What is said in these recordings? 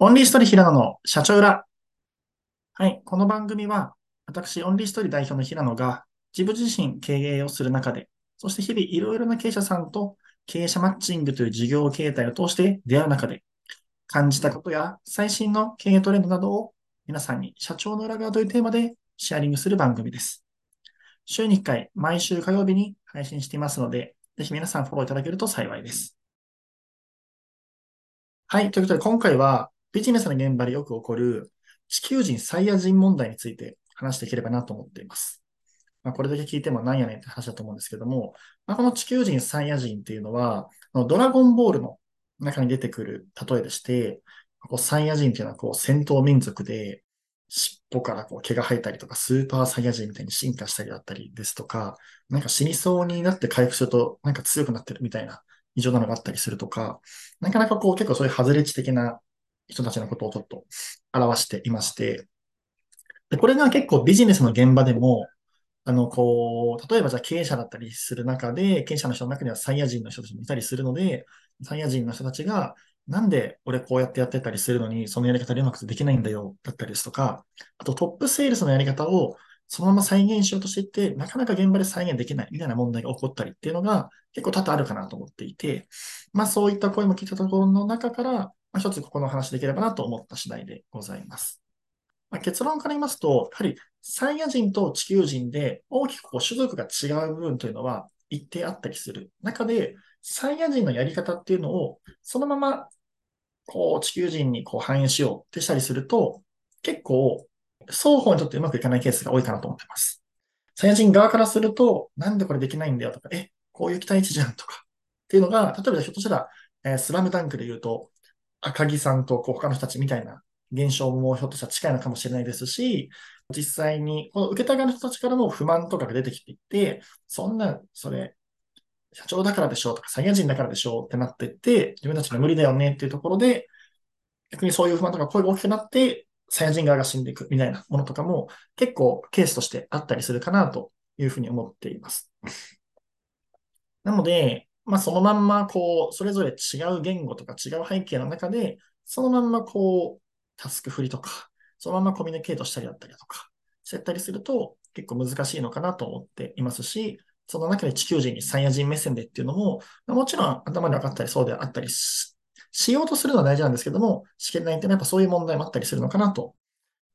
オンリーストーリー平野の社長裏。はい。この番組は、私、オンリーストーリー代表の平野が、自分自身経営をする中で、そして日々いろいろな経営者さんと経営者マッチングという事業形態を通して出会う中で、感じたことや最新の経営トレンドなどを皆さんに社長の裏側というテーマでシェアリングする番組です。週に1回、毎週火曜日に配信していますので、ぜひ皆さんフォローいただけると幸いです。はい。ということで、今回はビジネスの現場でよく起こる地球人サイヤ人問題について話していければなと思っています。まあ、これだけ聞いてもなんやねんって話だと思うんですけども、まあ、この地球人サイヤ人っていうのは、ドラゴンボールの中に出てくる例えでして、こうサイヤ人っていうのはこう戦闘民族で、尻尾からこう毛が生えたりとか、スーパーサイヤ人みたいに進化したりだったりですとか、なんか死にそうになって回復するとなんか強くなってるみたいな異常なのがあったりするとか、なかなかこう結構そういう外れ値的な人たちのことをちょっと表していまして、で、これが結構ビジネスの現場でも、あの、こう、例えばじゃあ経営者だったりする中で、経営者の人の中にはサイヤ人の人たちもいたりするので、サイヤ人の人たちが、なんで俺こうやってやってたりするのに、そのやり方でうまくできないんだよ、だったりですとか、あとトップセールスのやり方をそのまま再現しようとしていって、なかなか現場で再現できないみたいな問題が起こったりっていうのが結構多々あるかなと思っていて、まあそういった声も聞いたところの中から、まあ、一つここの話できればなと思った次第でございます。まあ、結論から言いますと、やはりサイヤ人と地球人で大きくこう種族が違う部分というのは一定あったりする中で、サイヤ人のやり方っていうのをそのままこう地球人にこう反映しようってしたりすると、結構双方にとってうまくいかないケースが多いかなと思ってます。サイヤ人側からすると、なんでこれできないんだよとか、え、こういう期待値じゃんとか、っていうのが、例えばひょっとしたら、え、スラムダンクで言うと、赤木さんとこう他の人たちみたいな現象もひょっとしたら近いのかもしれないですし、実際に、この受けた側の人たちからも不満とかが出てきていて、そんな、それ、社長だからでしょうとか、サイヤ人だからでしょうってなっていって、自分たちの無理だよねっていうところで、逆にそういう不満とか声が大きくなって、サイヤ人側が死んでいくみたいなものとかも結構ケースとしてあったりするかなというふうに思っています。なので、まあ、そのまんま、こう、それぞれ違う言語とか違う背景の中で、そのまんま、こう、タスク振りとか、そのままコミュニケートしたりだったりとか、そうやったりすると結構難しいのかなと思っていますし、その中で地球人にサイヤ人目線でっていうのも、もちろん頭で分かったりそうであったりししようとするのは大事なんですけども、試験内っていうのはやっぱそういう問題もあったりするのかなと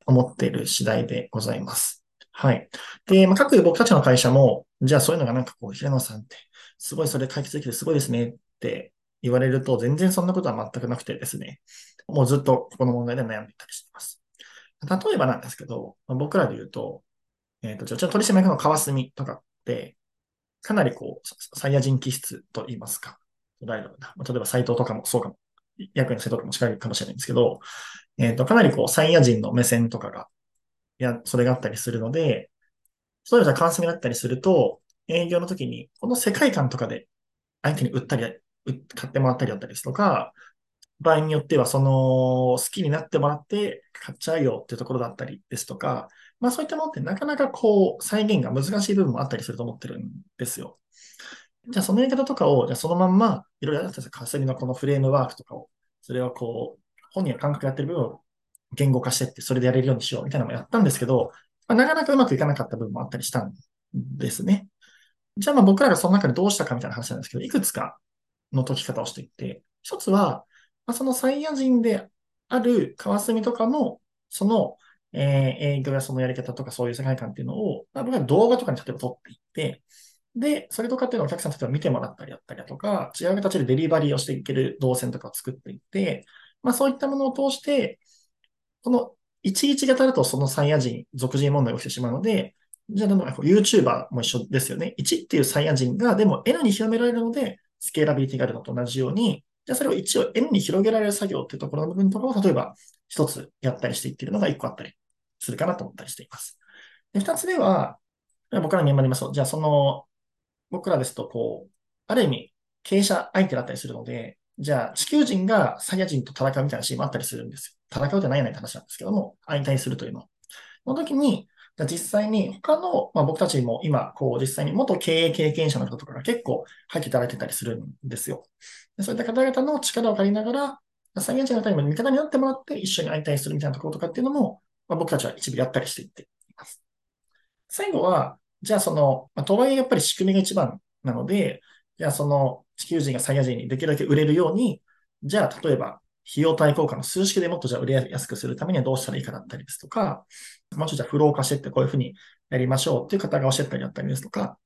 思っている次第でございます。はい。で、まあ、各僕たちの会社も、じゃあそういうのがなんかこう、平野さんってすごいそれ解決できてすごいですねって言われると、全然そんなことは全くなくてですね、もうずっとこの問題で悩んでいたりしています。例えばなんですけど、僕らで言うと、えっ、ー、と、ちょ、ちょ取締役の川澄とかって、かなりこう、サイヤ人気質と言いますか。例えば、斎藤とかもそうかも、役員の斎藤とかも近いかもしれないんですけど、えっ、ー、と、かなりこう、サイヤ人の目線とかが、いや、それがあったりするので、そういうのじゃ川澄だったりすると、営業の時に、この世界観とかで相手に売ったり、買ってもらったりだったりですとか、場合によっては、その、好きになってもらって買っちゃうよっていうところだったりですとか、まあそういったものってなかなかこう、再現が難しい部分もあったりすると思ってるんですよ。じゃあそのやり方とかを、じゃあそのまんま、いろいろやったんですよ。稼ぎのこのフレームワークとかを、それをこう、本人が感覚やってる部分を言語化してって、それでやれるようにしようみたいなのもやったんですけど、まあ、なかなかうまくいかなかった部分もあったりしたんですね。じゃあまあ僕らがその中でどうしたかみたいな話なんですけど、いくつかの解き方をしていって、一つは、まあ、そのサイヤ人である川澄とかの、その、えー、営業やそのやり方とかそういう世界観っていうのを、まあ、僕は動画とかに例えば撮っていって、で、それとかっていうのをお客さん例えば見てもらったりだったりだとか、違う形でデリバリーをしていける動線とかを作っていって、まあそういったものを通して、この11型だとそのサイヤ人、属人問題が起きてしまうので、じゃあ、どんどん YouTuber も一緒ですよね。1っていうサイヤ人が、でも N に広められるので、スケーラビリティがあるのと同じように、じゃあそれを一応 N に広げられる作業っていうところの部分とかを、例えば一つやったりしていっているのが一個あったりするかなと思ったりしています。で、二つ目は、僕らに現場にいますと、じゃあその、僕らですと、こう、ある意味、経営者相手だったりするので、じゃあ地球人がサイヤ人と戦うみたいなシーンもあったりするんですよ。戦うじゃないよねって話なんですけども、相対するというの。その時に、実際に他の、まあ、僕たちも今、こう実際に元経営経験者の人とかが結構入っていただいてたりするんですよ。でそういった方々の力を借りながら、サイヤ人のタイムに味方になってもらって一緒に相対するみたいなところとかっていうのも、まあ、僕たちは一部やったりしていっています。最後は、じゃあその、まあ、とはいえやっぱり仕組みが一番なので、じゃあその地球人がサイヤ人にできるだけ売れるように、じゃあ例えば費用対効果の数式でもっとじゃあ売れやすくするためにはどうしたらいいかだったりですとか、もうちょっとじゃあフロー化してってこういうふうにやりましょうっていう方が教えたりだったりですとか、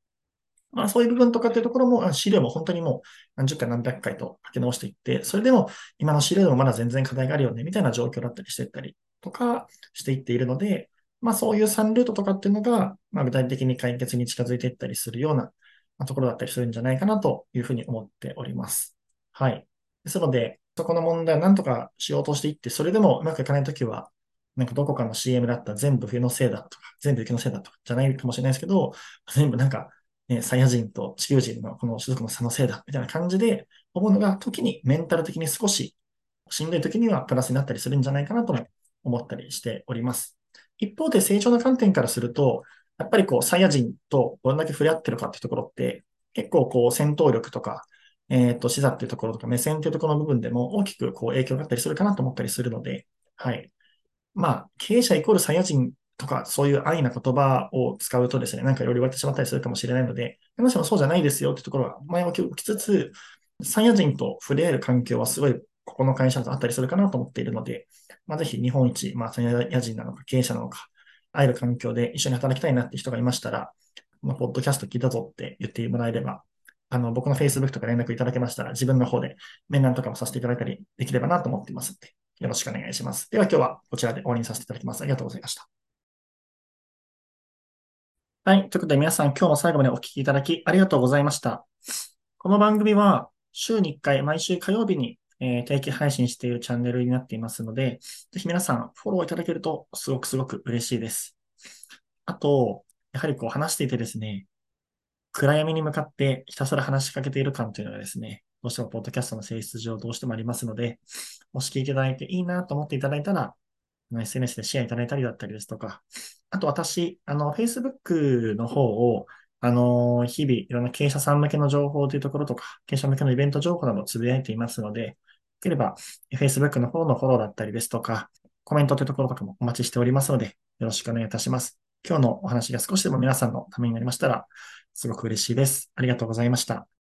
まあそういう部分とかっていうところも、資料も本当にもう何十回何百回と書き直していって、それでも今の資料でもまだ全然課題があるよね、みたいな状況だったりしていったりとかしていっているので、まあそういう3ルートとかっていうのが、まあ具体的に解決に近づいていったりするようなところだったりするんじゃないかなというふうに思っております。はい。ですので、そこの問題を何とかしようとしていって、それでもうまくいかないときは、なんかどこかの CM だったら全部冬のせいだとか、全部雪のせいだとかじゃないかもしれないですけど、全部なんか、ね、サイヤ人と地球人のこの種族の差のせいだみたいな感じで思うのが、時にメンタル的に少ししんどい時にはプラスになったりするんじゃないかなとも思ったりしております。一方で成長の観点からすると、やっぱりこう、サイヤ人とどれだけ触れ合ってるかっていうところって、結構こう、戦闘力とか、えっ、ー、と、視座っていうところとか、目線っていうところの部分でも大きくこう、影響があったりするかなと思ったりするので、はい。まあ、経営者イコールサイヤ人とか、そういう安易な言葉を使うとですね、なんかいろいろ言われてしまったりするかもしれないので、もしもそうじゃないですよってところは前置きつつ、サイヤ人と触れ合える環境はすごい、ここの会社だとあったりするかなと思っているので、まあ、ぜひ日本一、まあ、サイヤ人なのか経営者なのか、会える環境で一緒に働きたいなって人がいましたら、まあ、ポッドキャスト聞いたぞって言ってもらえれば、あの、僕の Facebook とか連絡いただけましたら、自分の方で面談とかもさせていただいたりできればなと思っていますので、よろしくお願いします。では今日はこちらで終わりにさせていただきます。ありがとうございました。はい。ということで皆さん今日も最後までお聞きいただきありがとうございました。この番組は週に1回毎週火曜日に、えー、定期配信しているチャンネルになっていますので、ぜひ皆さんフォローいただけるとすごくすごく嬉しいです。あと、やはりこう話していてですね、暗闇に向かってひたすら話しかけている感というのがですね、どうしてもポッドキャストの性質上どうしてもありますので、もし聞いていただいていいなと思っていただいたら、SNS でシェアいただいたりだったりですとか、あと私、あの、Facebook の方を、あの、日々いろんな経営者さん向けの情報というところとか、経営者向けのイベント情報などをつぶやいていますので、よければ Facebook の方のフォローだったりですとか、コメントというところとかもお待ちしておりますので、よろしくお願いいたします。今日のお話が少しでも皆さんのためになりましたら、すごく嬉しいです。ありがとうございました。